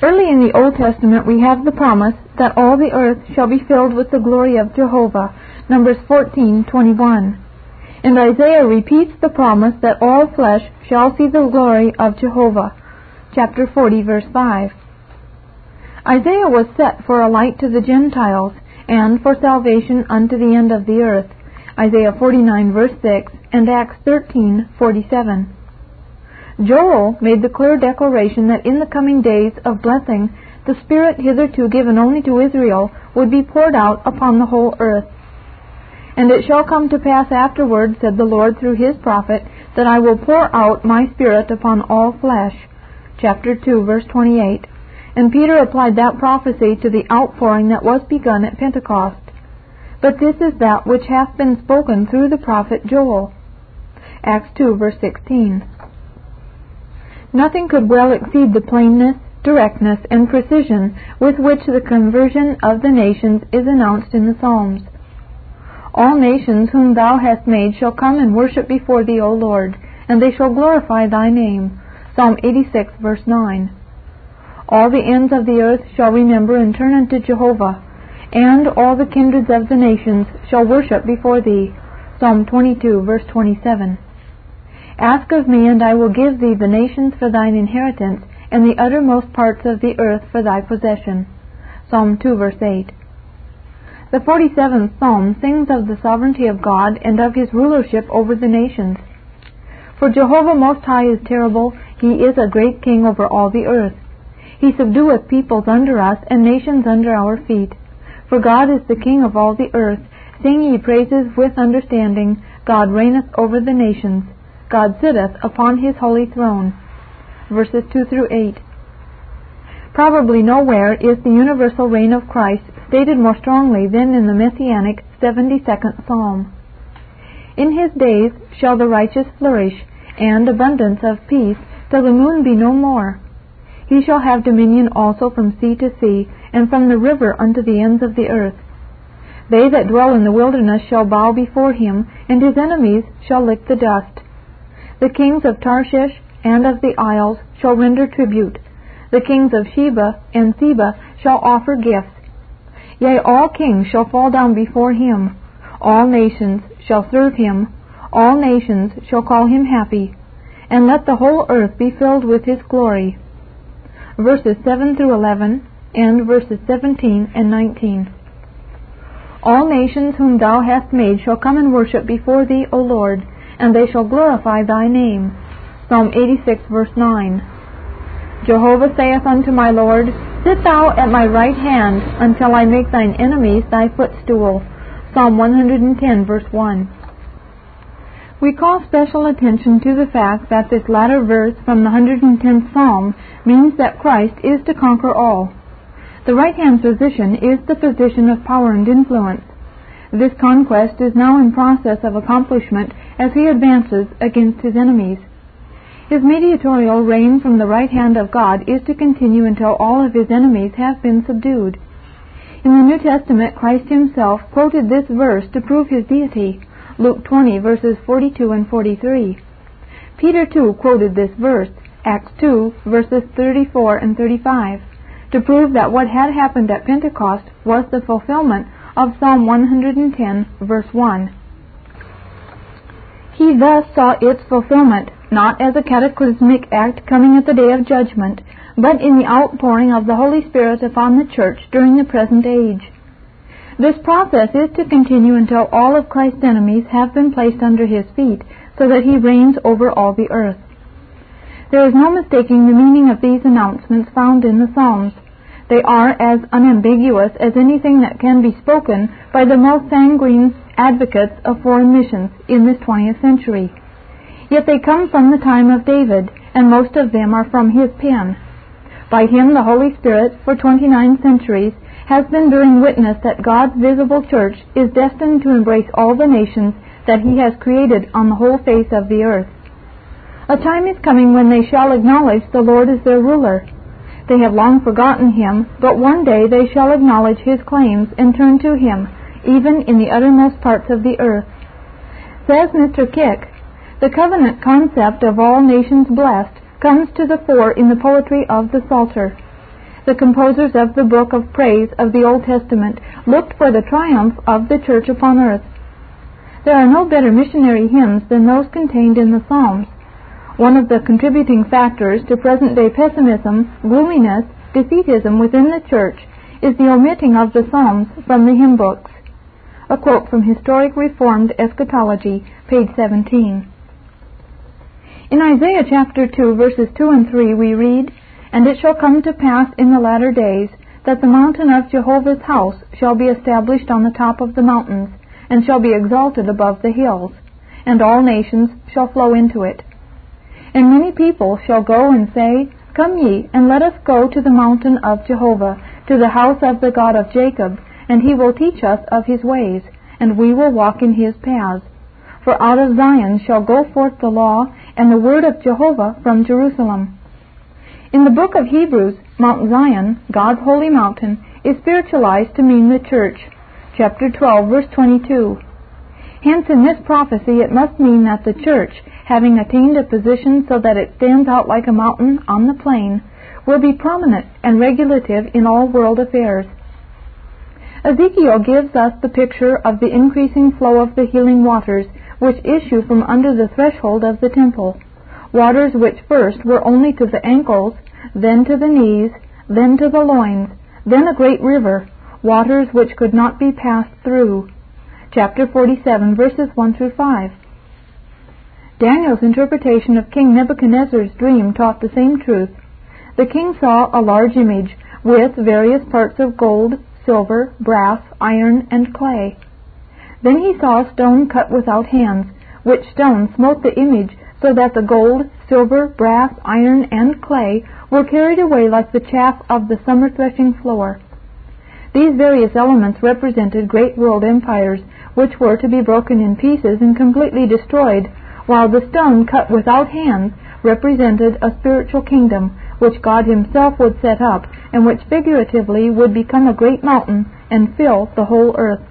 Early in the Old Testament we have the promise that all the earth shall be filled with the glory of Jehovah, Numbers 14:21. And Isaiah repeats the promise that all flesh shall see the glory of Jehovah, chapter 40 verse 5. Isaiah was set for a light to the Gentiles and for salvation unto the end of the earth, Isaiah 49 verse 6 and Acts 13:47. Joel made the clear declaration that in the coming days of blessing the Spirit hitherto given only to Israel would be poured out upon the whole earth. And it shall come to pass afterward, said the Lord through his prophet, that I will pour out my Spirit upon all flesh. Chapter 2, verse 28. And Peter applied that prophecy to the outpouring that was begun at Pentecost. But this is that which hath been spoken through the prophet Joel. Acts 2, verse 16. Nothing could well exceed the plainness, directness, and precision with which the conversion of the nations is announced in the Psalms. All nations whom thou hast made shall come and worship before thee, O Lord, and they shall glorify thy name. Psalm 86, verse 9. All the ends of the earth shall remember and turn unto Jehovah, and all the kindreds of the nations shall worship before thee. Psalm 22, verse 27. Ask of me, and I will give thee the nations for thine inheritance, and the uttermost parts of the earth for thy possession. Psalm 2, verse 8. The 47th Psalm sings of the sovereignty of God and of his rulership over the nations. For Jehovah Most High is terrible, he is a great king over all the earth. He subdueth peoples under us, and nations under our feet. For God is the king of all the earth. Sing ye praises with understanding. God reigneth over the nations. God sitteth upon his holy throne. Verses 2 through 8. Probably nowhere is the universal reign of Christ stated more strongly than in the messianic 72nd Psalm. In his days shall the righteous flourish, and abundance of peace, till the moon be no more. He shall have dominion also from sea to sea, and from the river unto the ends of the earth. They that dwell in the wilderness shall bow before him, and his enemies shall lick the dust. The kings of Tarshish and of the isles shall render tribute. The kings of Sheba and Seba shall offer gifts. Yea, all kings shall fall down before him. All nations shall serve him. All nations shall call him happy. And let the whole earth be filled with his glory. Verses 7 through 11 and verses 17 and 19. All nations whom thou hast made shall come and worship before thee, O Lord, and they shall glorify thy name. Psalm 86, verse 9. Jehovah saith unto my Lord, Sit thou at my right hand until I make thine enemies thy footstool. Psalm 110, verse 1. We call special attention to the fact that this latter verse from the 110th Psalm means that Christ is to conquer all. The right hand position is the position of power and influence. This conquest is now in process of accomplishment as he advances against his enemies. His mediatorial reign from the right hand of God is to continue until all of his enemies have been subdued. In the New Testament, Christ himself quoted this verse to prove his deity, Luke 20, verses 42 and 43. Peter, too, quoted this verse, Acts 2, verses 34 and 35, to prove that what had happened at Pentecost was the fulfillment of Psalm 110, verse 1. He thus saw its fulfillment, not as a cataclysmic act coming at the day of judgment, but in the outpouring of the Holy Spirit upon the church during the present age. This process is to continue until all of Christ's enemies have been placed under his feet, so that he reigns over all the earth. There is no mistaking the meaning of these announcements found in the Psalms. They are as unambiguous as anything that can be spoken by the most sanguine advocates of foreign missions in this 20th century. Yet they come from the time of David, and most of them are from his pen. By him the Holy Spirit, for 29 centuries, has been bearing witness that God's visible church is destined to embrace all the nations that he has created on the whole face of the earth. A time is coming when they shall acknowledge the Lord as their ruler. They have long forgotten him, but one day they shall acknowledge his claims and turn to him, even in the uttermost parts of the earth. Says Mr. Kik, the covenant concept of all nations blessed comes to the fore in the poetry of the Psalter. the composers of the book of praise of the Old Testament looked for the triumph of the church upon earth. There are no better missionary hymns than those contained in the Psalms. One of the contributing factors to present day pessimism, gloominess, defeatism within the church is the omitting of the Psalms from the hymn books. A quote from Historic Reformed Eschatology, page 17. In Isaiah chapter 2, verses 2 and 3, we read, And it shall come to pass in the latter days that the mountain of Jehovah's house shall be established on the top of the mountains, and shall be exalted above the hills, and all nations shall flow into it. And many people shall go and say, Come ye, and let us go to the mountain of Jehovah, to the house of the God of Jacob, and he will teach us of his ways, and we will walk in his paths. For out of Zion shall go forth the law, and the word of Jehovah from Jerusalem. In the book of Hebrews, Mount Zion, God's holy mountain, is spiritualized to mean the church. Chapter 12, verse 22. Hence, in this prophecy, it must mean that the church, having attained a position so that it stands out like a mountain on the plain, will be prominent and regulative in all world affairs. Ezekiel gives us the picture of the increasing flow of the healing waters which issue from under the threshold of the temple, waters which first were only to the ankles, then to the knees, then to the loins, then a great river, waters which could not be passed through. Chapter 47, verses 1 through 5. Daniel's interpretation of King Nebuchadnezzar's dream taught the same truth. The king saw a large image with various parts of gold, silver, brass, iron, and clay. Then he saw a stone cut without hands, which stone smote the image so that the gold, silver, brass, iron, and clay were carried away like the chaff of the summer threshing floor. These various elements represented great world empires, which were to be broken in pieces and completely destroyed, while the stone cut without hands represented a spiritual kingdom which God Himself would set up, and which figuratively would become a great mountain and fill the whole earth.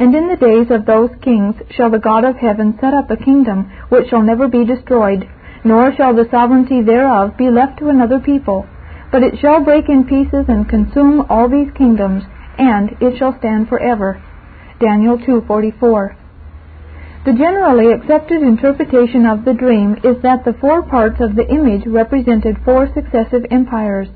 And in the days of those kings shall the God of heaven set up a kingdom which shall never be destroyed, nor shall the sovereignty thereof be left to another people. But it shall break in pieces and consume all these kingdoms, and it shall stand forever. Daniel 2:44. The generally accepted interpretation of the dream is that the four parts of the image represented four successive empires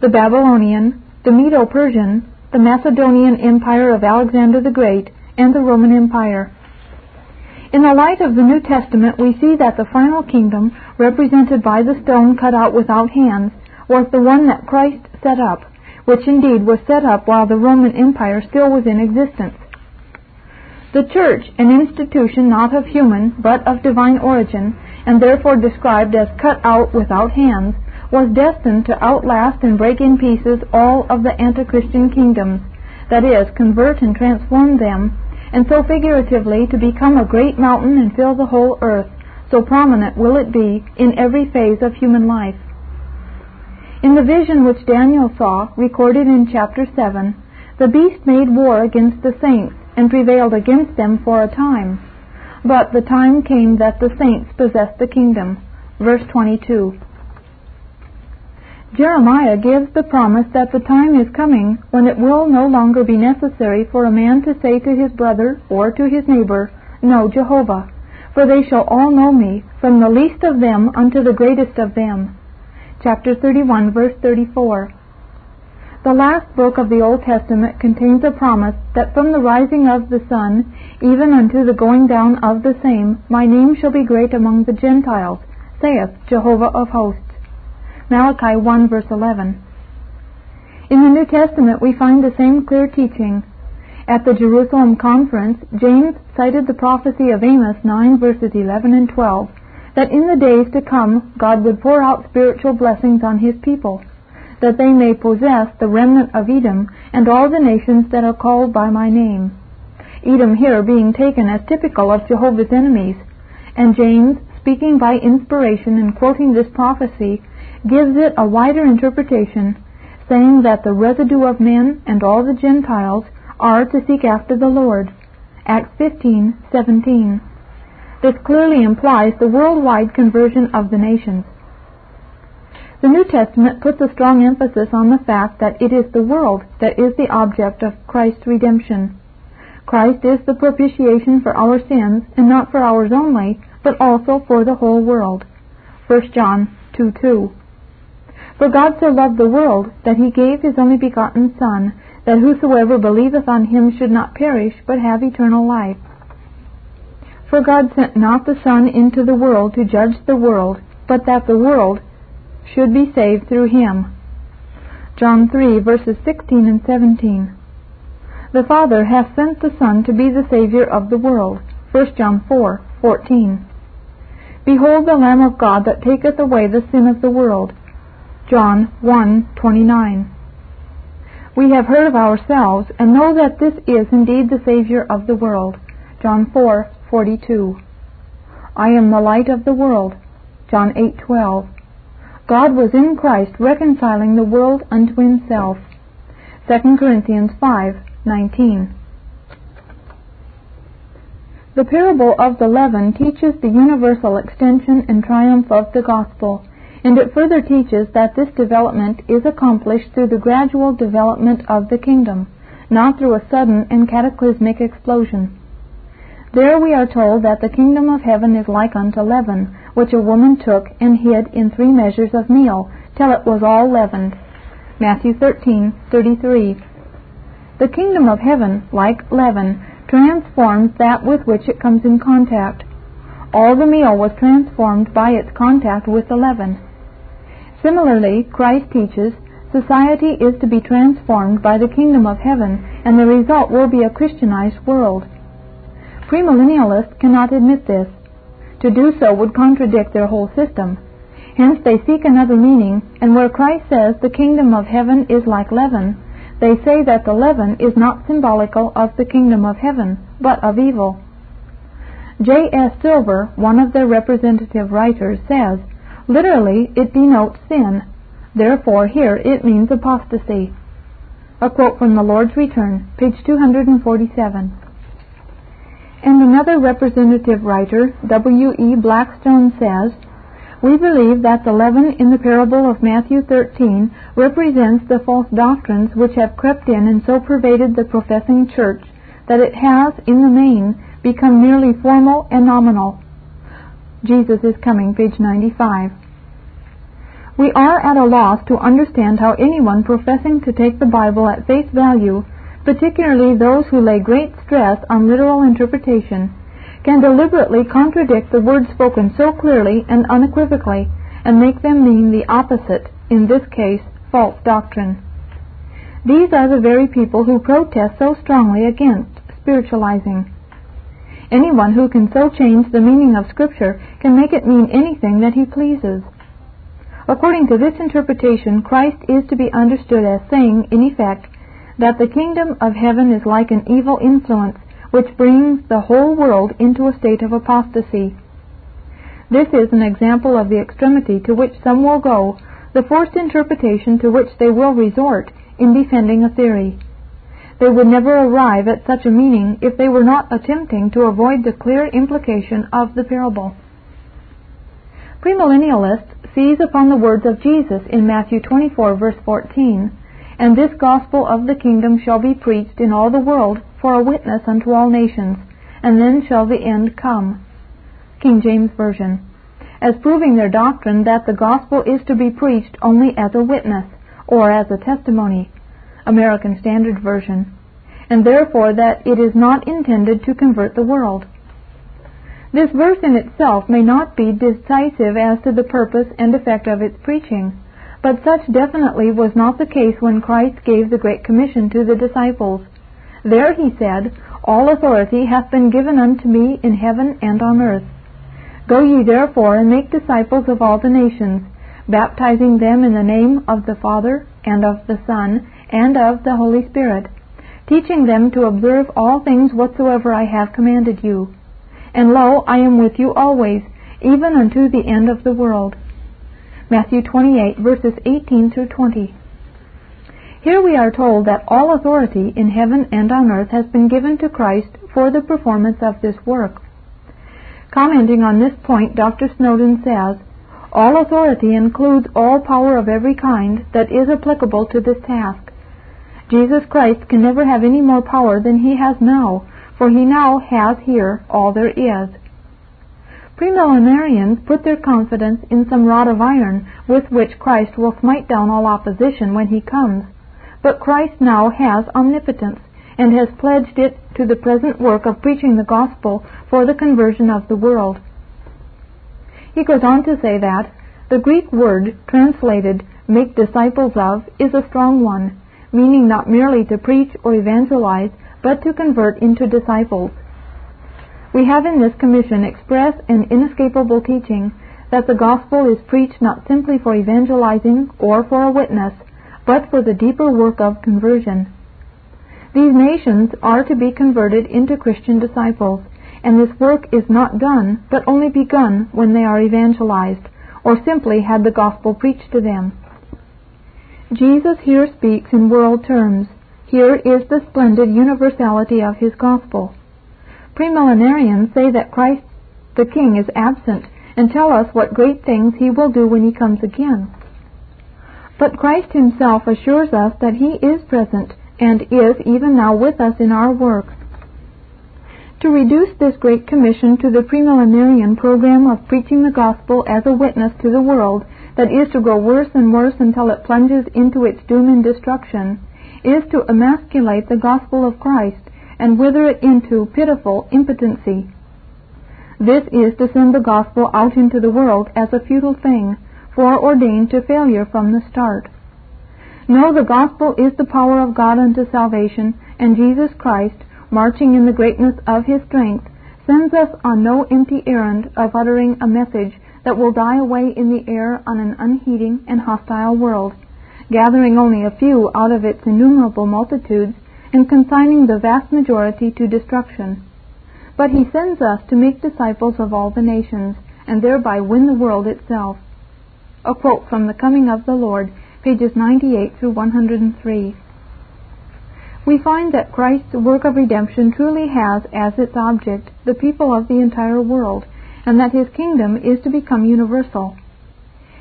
the Babylonian, the Medo Persian, the Macedonian Empire of Alexander the Great, and the Roman Empire. In the light of the New Testament, we see that the final kingdom, represented by the stone cut out without hands, was the one that Christ set up, which indeed was set up while the Roman Empire still was in existence. The Church, an institution not of human, but of divine origin, and therefore described as cut out without hands, was destined to outlast and break in pieces all of the anti-Christian kingdoms, that is, convert and transform them, and so figuratively to become a great mountain and fill the whole earth, so prominent will it be in every phase of human life. In the vision which Daniel saw, recorded in chapter 7, the beast made war against the saints and prevailed against them for a time. But the time came that the saints possessed the kingdom. Verse 22. Jeremiah gives the promise that the time is coming when it will no longer be necessary for a man to say to his brother or to his neighbor, Know Jehovah, for they shall all know me, from the least of them unto the greatest of them. Chapter 31, verse 34. The last book of the Old Testament contains a promise that from the rising of the sun even unto the going down of the same my name shall be great among the Gentiles, saith Jehovah of hosts. Malachi 1 verse 11. In the New Testament we find the same clear teaching. At the Jerusalem conference, James cited the prophecy of Amos 9 verses 11 and 12 that in the days to come God would pour out spiritual blessings on his people that they may possess the remnant of Edom and all the nations that are called by my name. Edom here being taken as typical of Jehovah's enemies, and James, speaking by inspiration and quoting this prophecy, gives it a wider interpretation, saying that the residue of men and all the Gentiles are to seek after the Lord. Acts 15:17. This clearly implies the worldwide conversion of the nations. The New Testament puts a strong emphasis on the fact that it is the world that is the object of Christ's redemption. Christ is the propitiation for our sins, and not for ours only, but also for the whole world. 1 John 2 2. For God so loved the world that he gave his only begotten Son, that whosoever believeth on him should not perish, but have eternal life. For God sent not the Son into the world to judge the world, but that the world should be saved through him. John 3 verses 16 and 17. The Father hath sent the Son to be the Savior of the world. 1 John 4 14. Behold the Lamb of God that taketh away the sin of the world. John 1:29. We have heard of ourselves and know that this is indeed the Savior of the world. John 4:42. I am the light of the world. John 8:12. God was in Christ reconciling the world unto himself. 2 Corinthians 5:19. The parable of the leaven teaches the universal extension and triumph of the gospel, and it further teaches that this development is accomplished through the gradual development of the kingdom, not through a sudden and cataclysmic explosion. There we are told that the kingdom of heaven is like unto leaven, which a woman took and hid in three measures of meal, till it was all leavened. Matthew 13:33. The kingdom of heaven, like leaven, transforms that with which it comes in contact. All the meal was transformed by its contact with the leaven. Similarly, Christ teaches society is to be transformed by the kingdom of heaven, and the result will be a Christianized world. Premillennialists cannot admit this. To do so would contradict their whole system. Hence they seek another meaning, and where Christ says the kingdom of heaven is like leaven, they say that the leaven is not symbolical of the kingdom of heaven, but of evil. J. S. Silver, one of their representative writers, says, literally, it denotes sin. Therefore, here it means apostasy. A quote from The Lord's Return, page 247. And another representative writer, W. E. Blackstone, says, We believe that the leaven in the parable of Matthew 13 represents the false doctrines which have crept in and so pervaded the professing church that it has, in the main, become merely formal and nominal. Jesus is coming, page 95. We are at a loss to understand how anyone professing to take the Bible at face value particularly those who lay great stress on literal interpretation, can deliberately contradict the words spoken so clearly and unequivocally and make them mean the opposite, in this case, false doctrine. These are the very people who protest so strongly against spiritualizing. Anyone who can so change the meaning of Scripture can make it mean anything that he pleases. According to this interpretation, Christ is to be understood as saying, in effect, that the kingdom of heaven is like an evil influence which brings the whole world into a state of apostasy. This is an example of the extremity to which some will go, the forced interpretation to which they will resort in defending a theory. They would never arrive at such a meaning if they were not attempting to avoid the clear implication of the parable. Premillennialists seize upon the words of Jesus in Matthew 24 verse 14 and this gospel of the kingdom shall be preached in all the world for a witness unto all nations, and then shall the end come. King James Version. As proving their doctrine that the gospel is to be preached only as a witness, or as a testimony. American Standard Version. And therefore that it is not intended to convert the world. This verse in itself may not be decisive as to the purpose and effect of its preaching. But such definitely was not the case when Christ gave the Great Commission to the disciples. There he said, All authority hath been given unto me in heaven and on earth. Go ye therefore and make disciples of all the nations, baptizing them in the name of the Father, and of the Son, and of the Holy Spirit, teaching them to observe all things whatsoever I have commanded you. And lo, I am with you always, even unto the end of the world. Matthew 28, verses 18 through 20. Here we are told that all authority in heaven and on earth has been given to Christ for the performance of this work. Commenting on this point, Dr. Snowden says, All authority includes all power of every kind that is applicable to this task. Jesus Christ can never have any more power than he has now, for he now has here all there is. Premillenarians put their confidence in some rod of iron with which Christ will smite down all opposition when he comes. But Christ now has omnipotence and has pledged it to the present work of preaching the gospel for the conversion of the world. He goes on to say that the Greek word translated make disciples of is a strong one, meaning not merely to preach or evangelize, but to convert into disciples. We have in this commission express and inescapable teaching that the gospel is preached not simply for evangelizing or for a witness, but for the deeper work of conversion. These nations are to be converted into Christian disciples, and this work is not done, but only begun when they are evangelized, or simply had the gospel preached to them. Jesus here speaks in world terms. Here is the splendid universality of his gospel. Premillenarians say that Christ the King is absent and tell us what great things he will do when he comes again. But Christ himself assures us that he is present and is even now with us in our work. To reduce this great commission to the premillenarian program of preaching the gospel as a witness to the world that is to grow worse and worse until it plunges into its doom and destruction, is to emasculate the gospel of Christ and wither it into pitiful impotency. This is to send the gospel out into the world as a futile thing, foreordained to failure from the start. No, the gospel is the power of God unto salvation, and Jesus Christ, marching in the greatness of his strength, sends us on no empty errand of uttering a message that will die away in the air on an unheeding and hostile world, gathering only a few out of its innumerable multitudes and consigning the vast majority to destruction. But he sends us to make disciples of all the nations, and thereby win the world itself. A quote from The Coming of the Lord, pages 98 through 103. We find that Christ's work of redemption truly has as its object the people of the entire world, and that his kingdom is to become universal.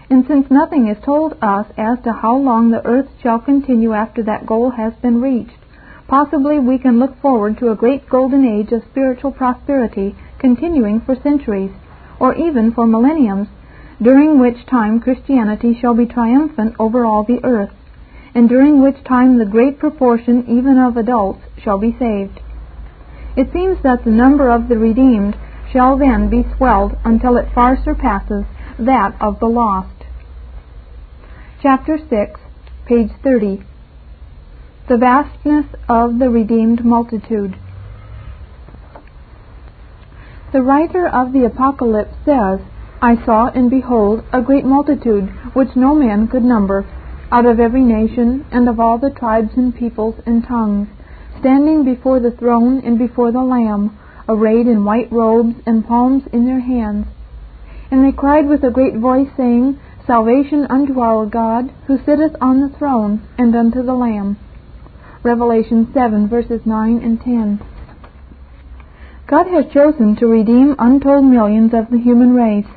And since nothing is told us as to how long the earth shall continue after that goal has been reached, Possibly we can look forward to a great golden age of spiritual prosperity continuing for centuries, or even for millenniums, during which time Christianity shall be triumphant over all the earth, and during which time the great proportion even of adults shall be saved. It seems that the number of the redeemed shall then be swelled until it far surpasses that of the lost. Chapter 6, page 30 the vastness of the redeemed multitude. The writer of the Apocalypse says, I saw and behold a great multitude which no man could number, out of every nation and of all the tribes and peoples and tongues, standing before the throne and before the Lamb, arrayed in white robes and palms in their hands. And they cried with a great voice, saying, Salvation unto our God, who sitteth on the throne, and unto the Lamb. Revelation 7, verses 9 and 10. God has chosen to redeem untold millions of the human race.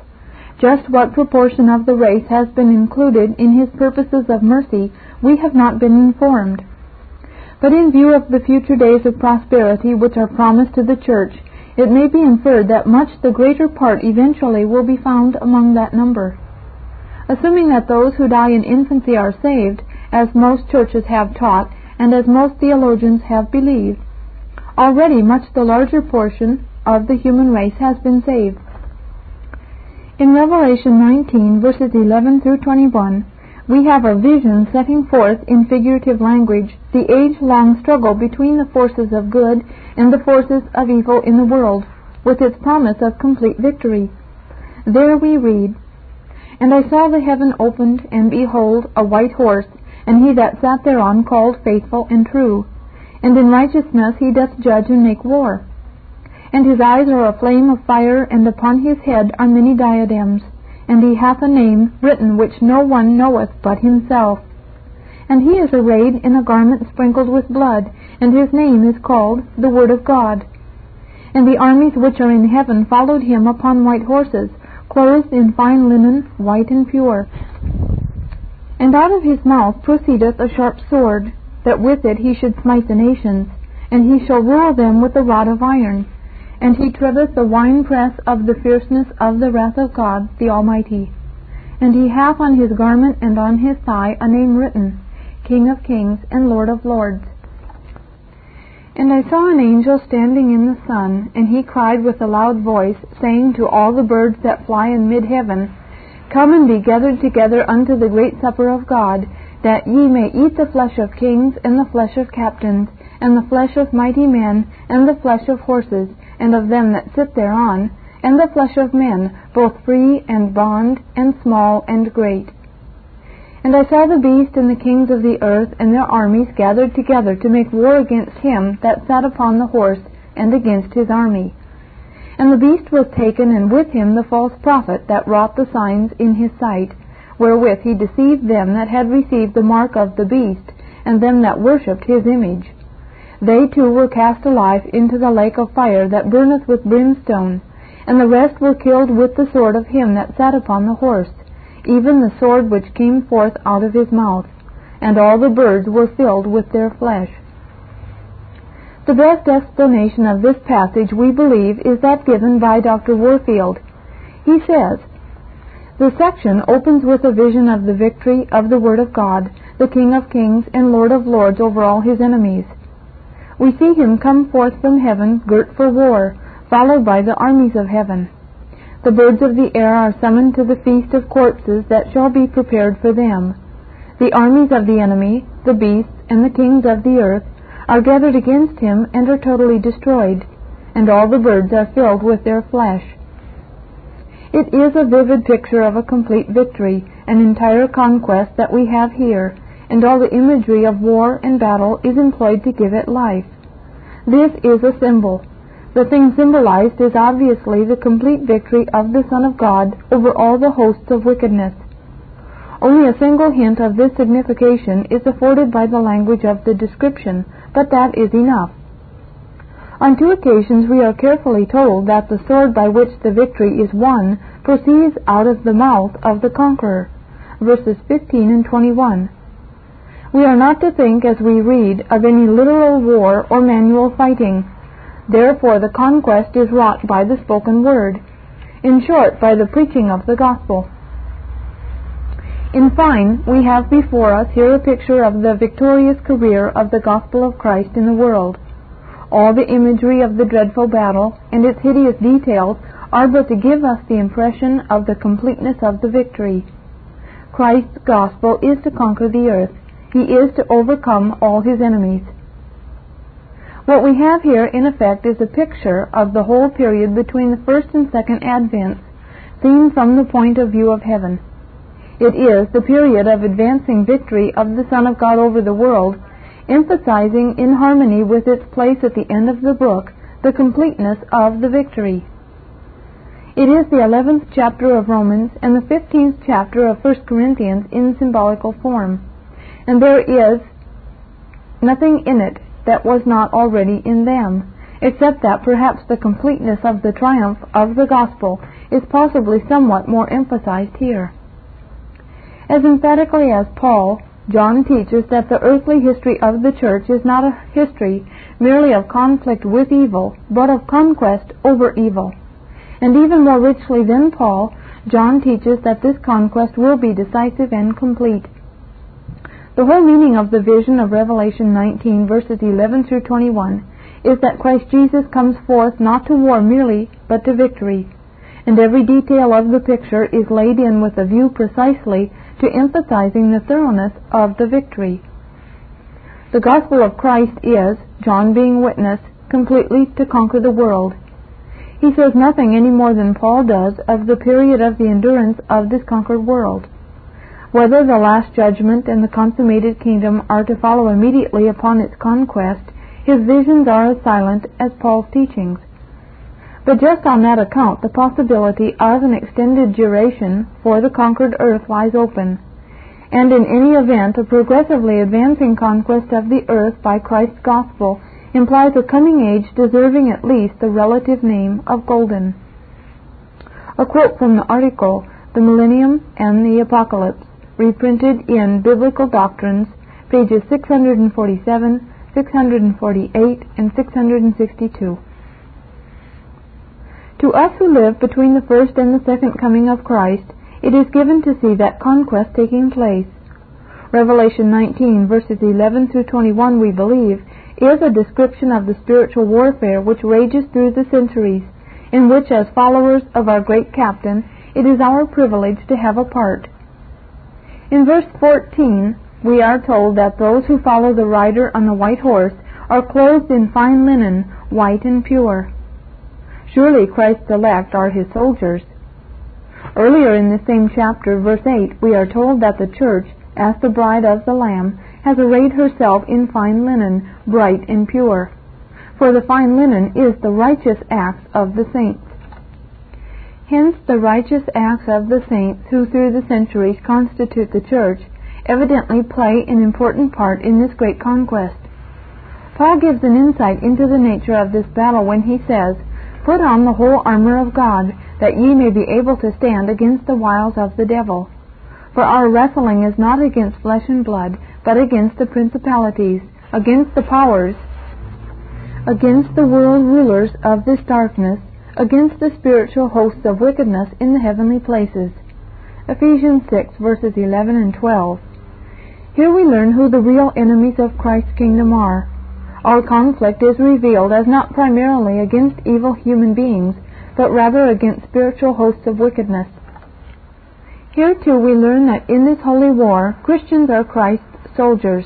Just what proportion of the race has been included in His purposes of mercy, we have not been informed. But in view of the future days of prosperity which are promised to the church, it may be inferred that much the greater part eventually will be found among that number. Assuming that those who die in infancy are saved, as most churches have taught, and as most theologians have believed, already much the larger portion of the human race has been saved. In Revelation 19, verses 11 through 21, we have a vision setting forth in figurative language the age long struggle between the forces of good and the forces of evil in the world, with its promise of complete victory. There we read, And I saw the heaven opened, and behold, a white horse and he that sat thereon called faithful and true. And in righteousness he doth judge and make war. And his eyes are a flame of fire, and upon his head are many diadems. And he hath a name written which no one knoweth but himself. And he is arrayed in a garment sprinkled with blood, and his name is called the Word of God. And the armies which are in heaven followed him upon white horses, clothed in fine linen, white and pure. And out of his mouth proceedeth a sharp sword, that with it he should smite the nations, and he shall rule them with a rod of iron. And he treadeth the winepress of the fierceness of the wrath of God the Almighty. And he hath on his garment and on his thigh a name written, King of kings and Lord of lords. And I saw an angel standing in the sun, and he cried with a loud voice, saying to all the birds that fly in mid heaven, Come and be gathered together unto the great supper of God, that ye may eat the flesh of kings, and the flesh of captains, and the flesh of mighty men, and the flesh of horses, and of them that sit thereon, and the flesh of men, both free and bond, and small and great. And I saw the beast and the kings of the earth and their armies gathered together to make war against him that sat upon the horse and against his army. And the beast was taken, and with him the false prophet that wrought the signs in his sight, wherewith he deceived them that had received the mark of the beast, and them that worshipped his image. They too were cast alive into the lake of fire that burneth with brimstone and the rest were killed with the sword of him that sat upon the horse, even the sword which came forth out of his mouth, and all the birds were filled with their flesh. The best explanation of this passage, we believe, is that given by Dr. Warfield. He says, The section opens with a vision of the victory of the Word of God, the King of kings and Lord of lords over all his enemies. We see him come forth from heaven girt for war, followed by the armies of heaven. The birds of the air are summoned to the feast of corpses that shall be prepared for them. The armies of the enemy, the beasts, and the kings of the earth are gathered against him and are totally destroyed, and all the birds are filled with their flesh. It is a vivid picture of a complete victory, an entire conquest that we have here, and all the imagery of war and battle is employed to give it life. This is a symbol, the thing symbolized is obviously the complete victory of the Son of God over all the hosts of wickedness. Only a single hint of this signification is afforded by the language of the description, but that is enough. On two occasions we are carefully told that the sword by which the victory is won proceeds out of the mouth of the conqueror. Verses 15 and 21. We are not to think as we read of any literal war or manual fighting. Therefore the conquest is wrought by the spoken word, in short, by the preaching of the gospel. In fine, we have before us here a picture of the victorious career of the gospel of Christ in the world. All the imagery of the dreadful battle and its hideous details are but to give us the impression of the completeness of the victory. Christ's gospel is to conquer the earth. He is to overcome all his enemies. What we have here, in effect, is a picture of the whole period between the first and second advents, seen from the point of view of heaven. It is the period of advancing victory of the Son of God over the world, emphasizing in harmony with its place at the end of the book the completeness of the victory. It is the 11th chapter of Romans and the 15th chapter of 1 Corinthians in symbolical form, and there is nothing in it that was not already in them, except that perhaps the completeness of the triumph of the gospel is possibly somewhat more emphasized here. As emphatically as Paul, John teaches that the earthly history of the church is not a history merely of conflict with evil, but of conquest over evil. And even more richly than Paul, John teaches that this conquest will be decisive and complete. The whole meaning of the vision of Revelation 19, verses 11 through 21, is that Christ Jesus comes forth not to war merely, but to victory. And every detail of the picture is laid in with a view precisely to emphasizing the thoroughness of the victory. The gospel of Christ is, John being witness, completely to conquer the world. He says nothing any more than Paul does of the period of the endurance of this conquered world. Whether the last judgment and the consummated kingdom are to follow immediately upon its conquest, his visions are as silent as Paul's teachings. But just on that account, the possibility of an extended duration for the conquered earth lies open, and in any event, a progressively advancing conquest of the earth by Christ's gospel implies a coming age deserving at least the relative name of golden. A quote from the article, The Millennium and the Apocalypse, reprinted in Biblical Doctrines, pages 647, 648, and 662. To us who live between the first and the second coming of Christ, it is given to see that conquest taking place. Revelation 19, verses 11 through 21, we believe, is a description of the spiritual warfare which rages through the centuries, in which, as followers of our great captain, it is our privilege to have a part. In verse 14, we are told that those who follow the rider on the white horse are clothed in fine linen, white and pure. Surely Christ's elect are his soldiers. Earlier in the same chapter, verse 8, we are told that the church, as the bride of the Lamb, has arrayed herself in fine linen, bright and pure. For the fine linen is the righteous acts of the saints. Hence, the righteous acts of the saints who through the centuries constitute the church evidently play an important part in this great conquest. Paul gives an insight into the nature of this battle when he says, Put on the whole armor of God, that ye may be able to stand against the wiles of the devil. For our wrestling is not against flesh and blood, but against the principalities, against the powers, against the world rulers of this darkness, against the spiritual hosts of wickedness in the heavenly places. Ephesians 6, verses 11 and 12. Here we learn who the real enemies of Christ's kingdom are. Our conflict is revealed as not primarily against evil human beings, but rather against spiritual hosts of wickedness. Here too we learn that in this holy war Christians are Christ's soldiers,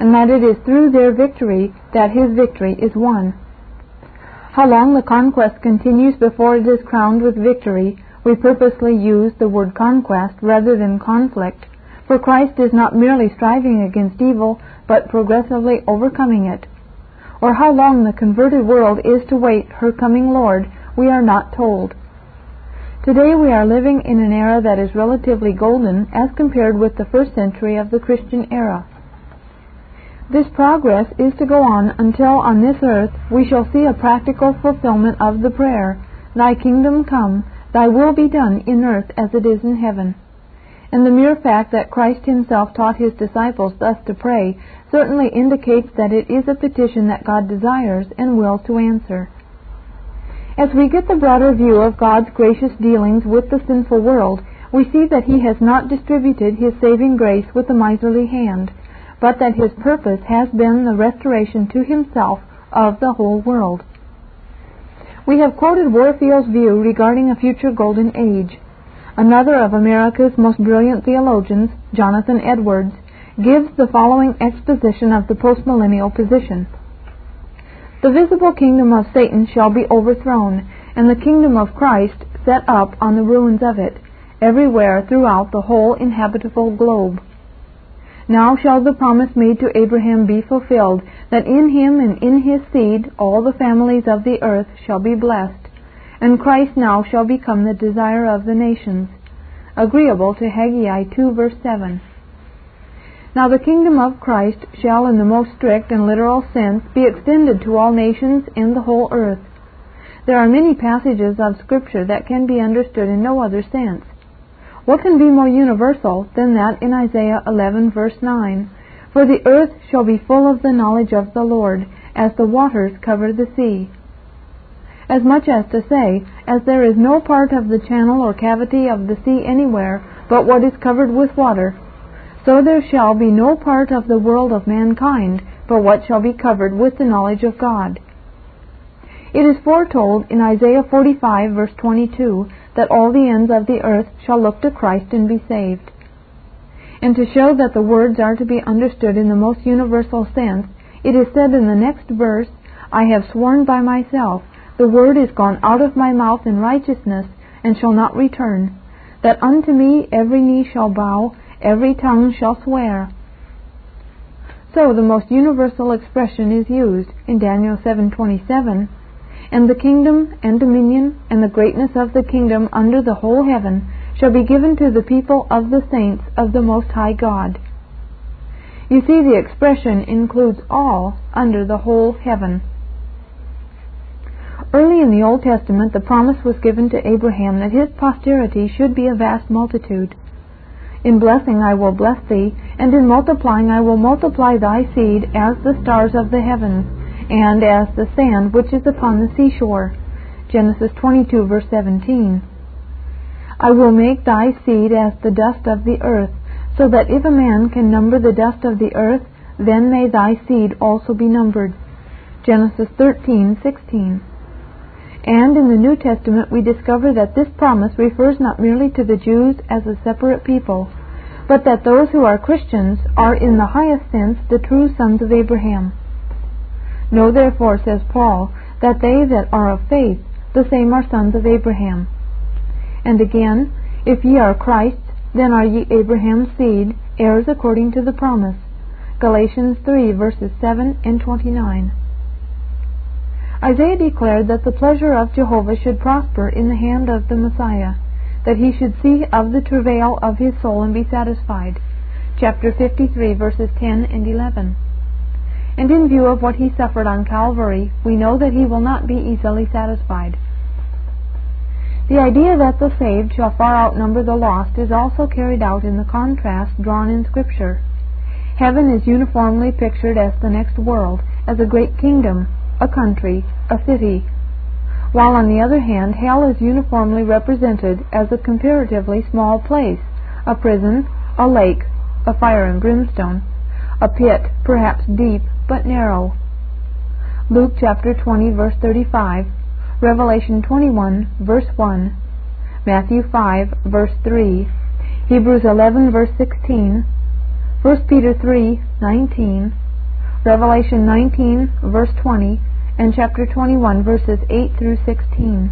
and that it is through their victory that his victory is won. How long the conquest continues before it is crowned with victory, we purposely use the word conquest rather than conflict, for Christ is not merely striving against evil, but progressively overcoming it or how long the converted world is to wait her coming Lord, we are not told. Today we are living in an era that is relatively golden as compared with the first century of the Christian era. This progress is to go on until on this earth we shall see a practical fulfillment of the prayer, Thy kingdom come, Thy will be done in earth as it is in heaven and the mere fact that Christ himself taught his disciples thus to pray certainly indicates that it is a petition that God desires and wills to answer. As we get the broader view of God's gracious dealings with the sinful world, we see that he has not distributed his saving grace with a miserly hand, but that his purpose has been the restoration to himself of the whole world. We have quoted Warfield's view regarding a future golden age. Another of America's most brilliant theologians, Jonathan Edwards, gives the following exposition of the postmillennial position. The visible kingdom of Satan shall be overthrown, and the kingdom of Christ set up on the ruins of it, everywhere throughout the whole inhabitable globe. Now shall the promise made to Abraham be fulfilled, that in him and in his seed all the families of the earth shall be blessed and Christ now shall become the desire of the nations, agreeable to Haggai 2 verse 7. Now the kingdom of Christ shall in the most strict and literal sense be extended to all nations in the whole earth. There are many passages of Scripture that can be understood in no other sense. What can be more universal than that in Isaiah 11 verse 9? For the earth shall be full of the knowledge of the Lord, as the waters cover the sea as much as to say, as there is no part of the channel or cavity of the sea anywhere but what is covered with water, so there shall be no part of the world of mankind but what shall be covered with the knowledge of God. It is foretold in Isaiah 45 verse 22 that all the ends of the earth shall look to Christ and be saved. And to show that the words are to be understood in the most universal sense, it is said in the next verse, I have sworn by myself, the word is gone out of my mouth in righteousness, and shall not return, that unto me every knee shall bow, every tongue shall swear. So the most universal expression is used in Daniel 7:27, and the kingdom and dominion and the greatness of the kingdom under the whole heaven shall be given to the people of the saints of the most high God. You see the expression includes all under the whole heaven. Early in the Old Testament the promise was given to Abraham that his posterity should be a vast multitude. In blessing I will bless thee, and in multiplying I will multiply thy seed as the stars of the heavens, and as the sand which is upon the seashore. Genesis 22, verse 17. I will make thy seed as the dust of the earth, so that if a man can number the dust of the earth, then may thy seed also be numbered. Genesis 13:16. And in the New Testament we discover that this promise refers not merely to the Jews as a separate people, but that those who are Christians are in the highest sense the true sons of Abraham. Know therefore, says Paul, that they that are of faith, the same are sons of Abraham. And again, if ye are Christ's, then are ye Abraham's seed, heirs according to the promise. Galatians 3 verses 7 and 29. Isaiah declared that the pleasure of Jehovah should prosper in the hand of the Messiah, that he should see of the travail of his soul and be satisfied. Chapter 53 verses 10 and 11. And in view of what he suffered on Calvary, we know that he will not be easily satisfied. The idea that the saved shall far outnumber the lost is also carried out in the contrast drawn in Scripture. Heaven is uniformly pictured as the next world, as a great kingdom, a country, a city, while on the other hand hell is uniformly represented as a comparatively small place, a prison, a lake, a fire and brimstone, a pit, perhaps deep but narrow. Luke chapter 20 verse 35 Revelation 21, verse 1, Matthew 5, verse 3, Hebrews 11, verse 16, 1 Peter 3, 19, Revelation 19, verse 20, and chapter 21, verses 8 through 16.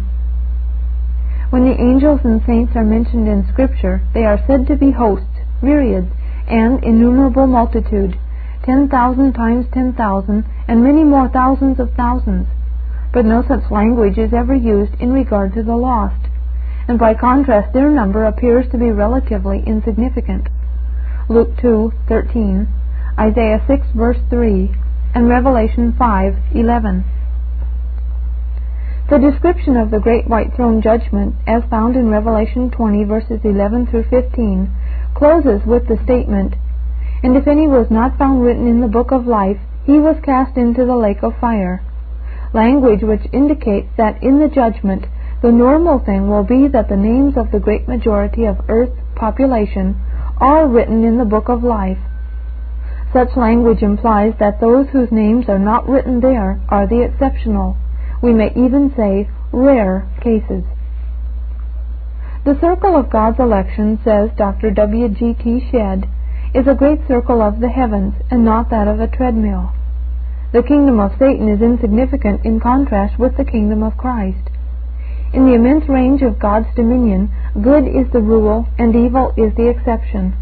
When the angels and saints are mentioned in Scripture, they are said to be hosts, myriads, and innumerable multitude, ten thousand times ten thousand, and many more thousands of thousands but no such language is ever used in regard to the lost, and by contrast their number appears to be relatively insignificant. Luke 2:13, Isaiah 6 verse 3, and Revelation 5:11. The description of the great white throne judgment, as found in Revelation 20 verses 11 through 15, closes with the statement, "And if any was not found written in the book of life, he was cast into the lake of fire." language which indicates that in the judgment the normal thing will be that the names of the great majority of Earth's population are written in the book of life. Such language implies that those whose names are not written there are the exceptional, we may even say rare cases. The circle of God's election, says Dr. W. G. T. Shedd, is a great circle of the heavens and not that of a treadmill. The kingdom of Satan is insignificant in contrast with the kingdom of Christ. In the immense range of God's dominion, good is the rule and evil is the exception.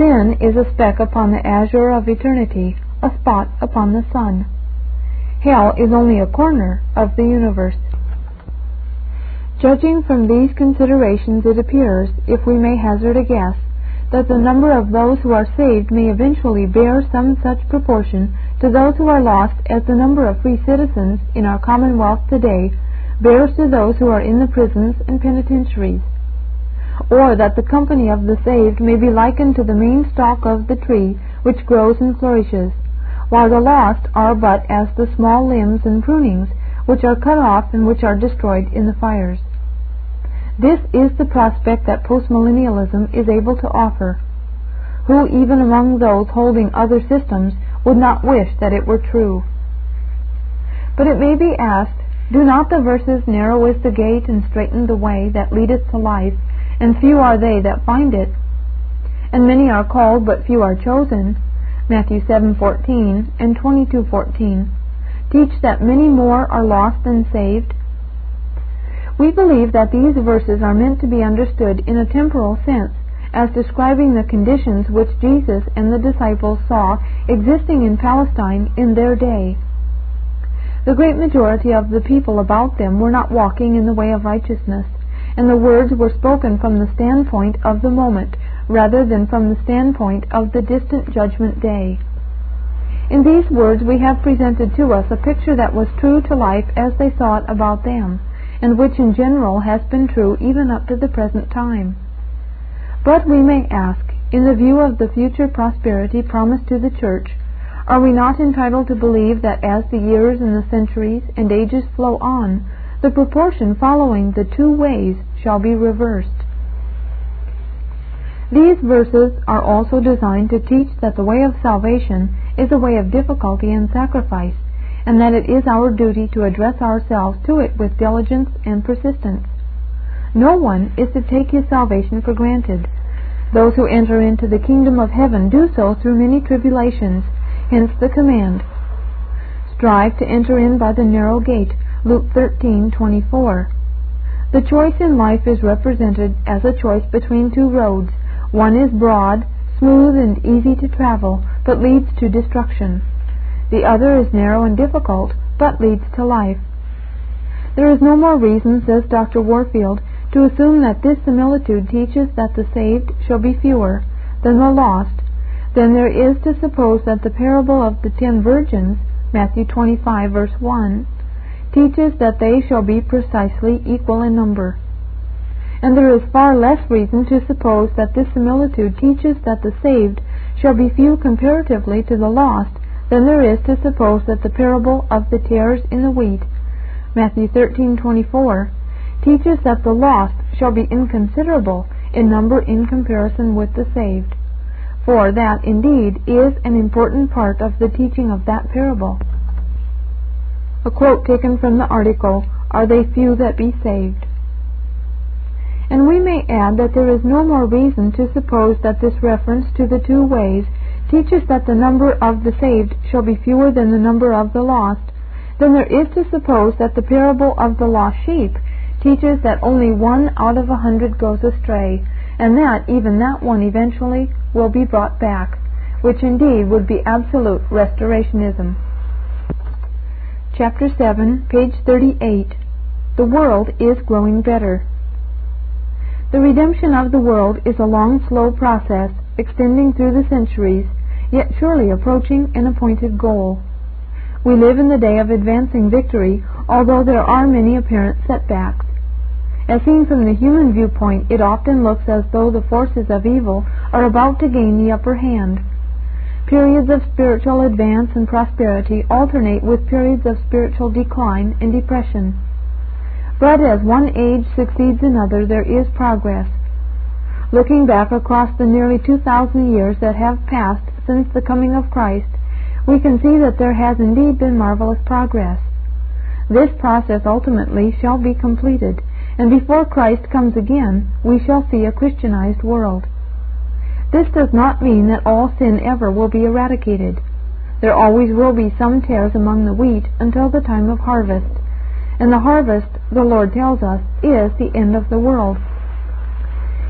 Sin is a speck upon the azure of eternity, a spot upon the sun. Hell is only a corner of the universe. Judging from these considerations, it appears, if we may hazard a guess, that the number of those who are saved may eventually bear some such proportion to those who are lost as the number of free citizens in our commonwealth today bears to those who are in the prisons and penitentiaries, or that the company of the saved may be likened to the main stalk of the tree which grows and flourishes, while the lost are but as the small limbs and prunings which are cut off and which are destroyed in the fires. This is the prospect that postmillennialism is able to offer. Who even among those holding other systems would not wish that it were true. But it may be asked, do not the verses narrow is the gate and straiten the way that leadeth to life, and few are they that find it? And many are called, but few are chosen. Matthew 7:14 and 22:14 teach that many more are lost than saved. We believe that these verses are meant to be understood in a temporal sense as describing the conditions which Jesus and the disciples saw existing in Palestine in their day. The great majority of the people about them were not walking in the way of righteousness, and the words were spoken from the standpoint of the moment rather than from the standpoint of the distant judgment day. In these words we have presented to us a picture that was true to life as they saw it about them, and which in general has been true even up to the present time. But we may ask, in the view of the future prosperity promised to the Church, are we not entitled to believe that as the years and the centuries and ages flow on, the proportion following the two ways shall be reversed? These verses are also designed to teach that the way of salvation is a way of difficulty and sacrifice, and that it is our duty to address ourselves to it with diligence and persistence. No one is to take his salvation for granted. Those who enter into the kingdom of heaven do so through many tribulations, hence the command. Strive to enter in by the narrow gate, Luke 13:24. The choice in life is represented as a choice between two roads, one is broad, smooth, and easy to travel, but leads to destruction. The other is narrow and difficult, but leads to life. There is no more reason, says Dr. Warfield, to assume that this similitude teaches that the saved shall be fewer than the lost than there is to suppose that the parable of the ten virgins, Matthew 25, verse 1, teaches that they shall be precisely equal in number and there is far less reason to suppose that this similitude teaches that the saved shall be few comparatively to the lost than there is to suppose that the parable of the tares in the wheat, Matthew 13:24, teaches that the lost shall be inconsiderable in number in comparison with the saved. For that indeed is an important part of the teaching of that parable. A quote taken from the article, Are they few that be saved? And we may add that there is no more reason to suppose that this reference to the two ways teaches that the number of the saved shall be fewer than the number of the lost than there is to suppose that the parable of the lost sheep teaches that only one out of a hundred goes astray, and that even that one eventually will be brought back, which indeed would be absolute restorationism. Chapter 7, page 38. The world is growing better. The redemption of the world is a long, slow process, extending through the centuries, yet surely approaching an appointed goal. We live in the day of advancing victory, although there are many apparent setbacks. As seen from the human viewpoint, it often looks as though the forces of evil are about to gain the upper hand. Periods of spiritual advance and prosperity alternate with periods of spiritual decline and depression. But as one age succeeds another, there is progress. Looking back across the nearly 2,000 years that have passed since the coming of Christ, we can see that there has indeed been marvelous progress. This process ultimately shall be completed, and before Christ comes again, we shall see a Christianized world. This does not mean that all sin ever will be eradicated. There always will be some tares among the wheat until the time of harvest and the harvest, the Lord tells us, is the end of the world.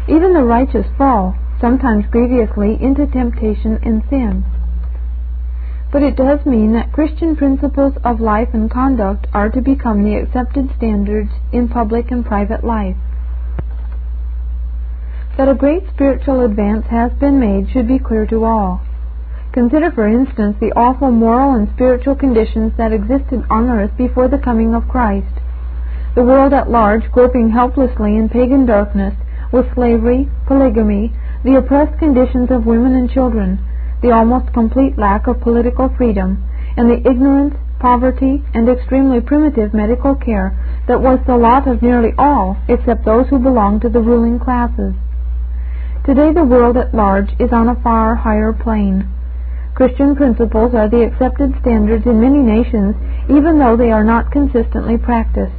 Even the righteous fall, sometimes grievously, into temptation and sin. But it does mean that Christian principles of life and conduct are to become the accepted standards in public and private life. That a great spiritual advance has been made should be clear to all. Consider, for instance, the awful moral and spiritual conditions that existed on earth before the coming of Christ. The world at large groping helplessly in pagan darkness with slavery, polygamy, the oppressed conditions of women and children, the almost complete lack of political freedom, and the ignorance, poverty, and extremely primitive medical care that was the lot of nearly all except those who belonged to the ruling classes. Today the world at large is on a far higher plane. Christian principles are the accepted standards in many nations, even though they are not consistently practiced.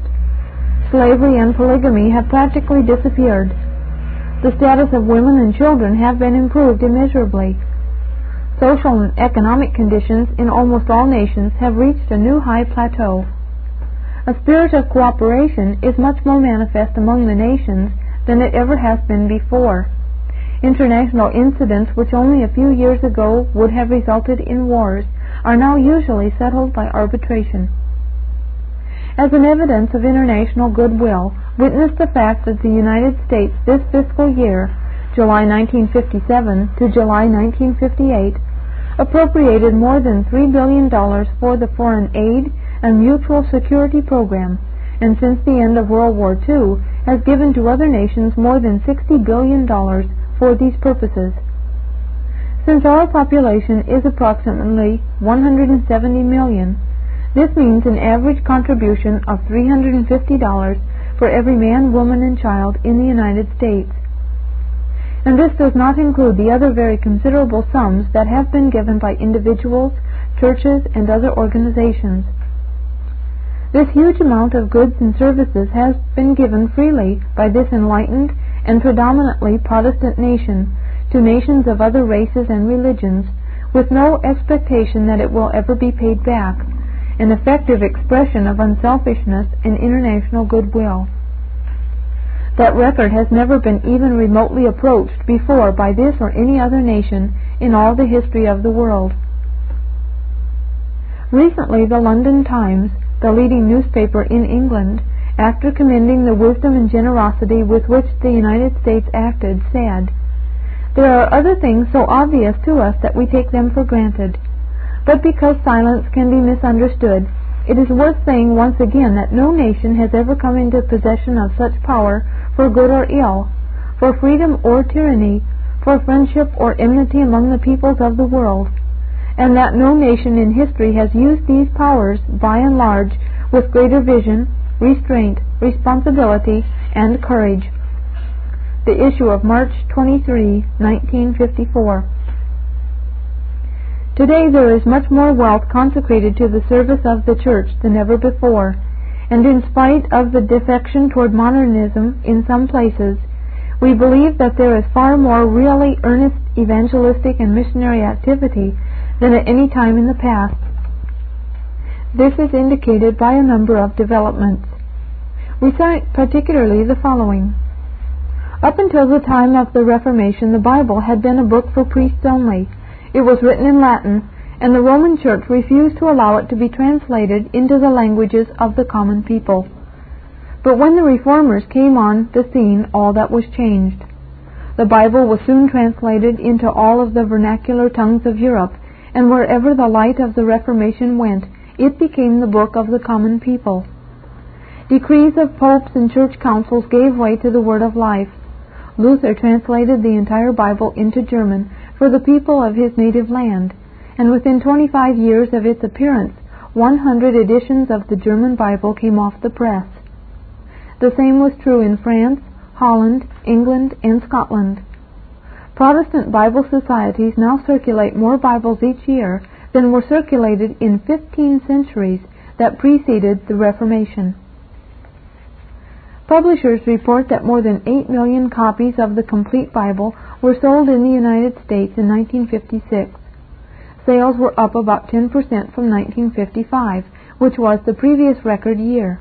Slavery and polygamy have practically disappeared. The status of women and children have been improved immeasurably. Social and economic conditions in almost all nations have reached a new high plateau. A spirit of cooperation is much more manifest among the nations than it ever has been before. International incidents which only a few years ago would have resulted in wars are now usually settled by arbitration. As an evidence of international goodwill, witness the fact that the United States this fiscal year, July 1957 to July 1958, appropriated more than $3 billion for the foreign aid and mutual security program, and since the end of World War II has given to other nations more than $60 billion for these purposes. Since our population is approximately 170 million, this means an average contribution of $350 for every man, woman, and child in the United States. And this does not include the other very considerable sums that have been given by individuals, churches, and other organizations. This huge amount of goods and services has been given freely by this enlightened and predominantly Protestant nation to nations of other races and religions with no expectation that it will ever be paid back an effective expression of unselfishness and international goodwill. That record has never been even remotely approached before by this or any other nation in all the history of the world. Recently, the London Times, the leading newspaper in England, after commending the wisdom and generosity with which the United States acted, said, There are other things so obvious to us that we take them for granted. But because silence can be misunderstood, it is worth saying once again that no nation has ever come into possession of such power for good or ill, for freedom or tyranny, for friendship or enmity among the peoples of the world, and that no nation in history has used these powers, by and large, with greater vision, restraint, responsibility, and courage. The issue of March 23, 1954. Today there is much more wealth consecrated to the service of the Church than ever before, and in spite of the defection toward modernism in some places, we believe that there is far more really earnest evangelistic and missionary activity than at any time in the past. This is indicated by a number of developments. We cite particularly the following. Up until the time of the Reformation, the Bible had been a book for priests only it was written in Latin, and the Roman Church refused to allow it to be translated into the languages of the common people. But when the Reformers came on the scene, all that was changed. The Bible was soon translated into all of the vernacular tongues of Europe, and wherever the light of the Reformation went, it became the book of the common people. Decrees of popes and church councils gave way to the word of life. Luther translated the entire Bible into German for the people of his native land, and within 25 years of its appearance, 100 editions of the German Bible came off the press. The same was true in France, Holland, England, and Scotland. Protestant Bible societies now circulate more Bibles each year than were circulated in 15 centuries that preceded the Reformation. Publishers report that more than 8 million copies of the complete Bible were sold in the United States in 1956. Sales were up about 10% from 1955, which was the previous record year.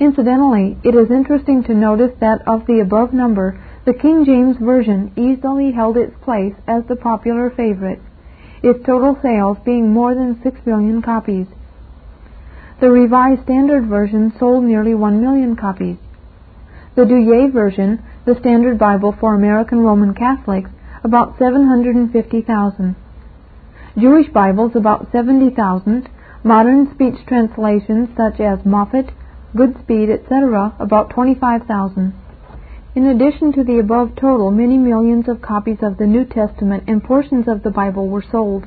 Incidentally, it is interesting to notice that of the above number, the King James Version easily held its place as the popular favorite, its total sales being more than 6 million copies. The Revised Standard Version sold nearly 1 million copies. The Douay version, the Standard Bible for American Roman Catholics, about 750,000. Jewish Bibles about 70,000. Modern speech translations such as Moffatt, Goodspeed, etc. about 25,000. In addition to the above total, many millions of copies of the New Testament and portions of the Bible were sold.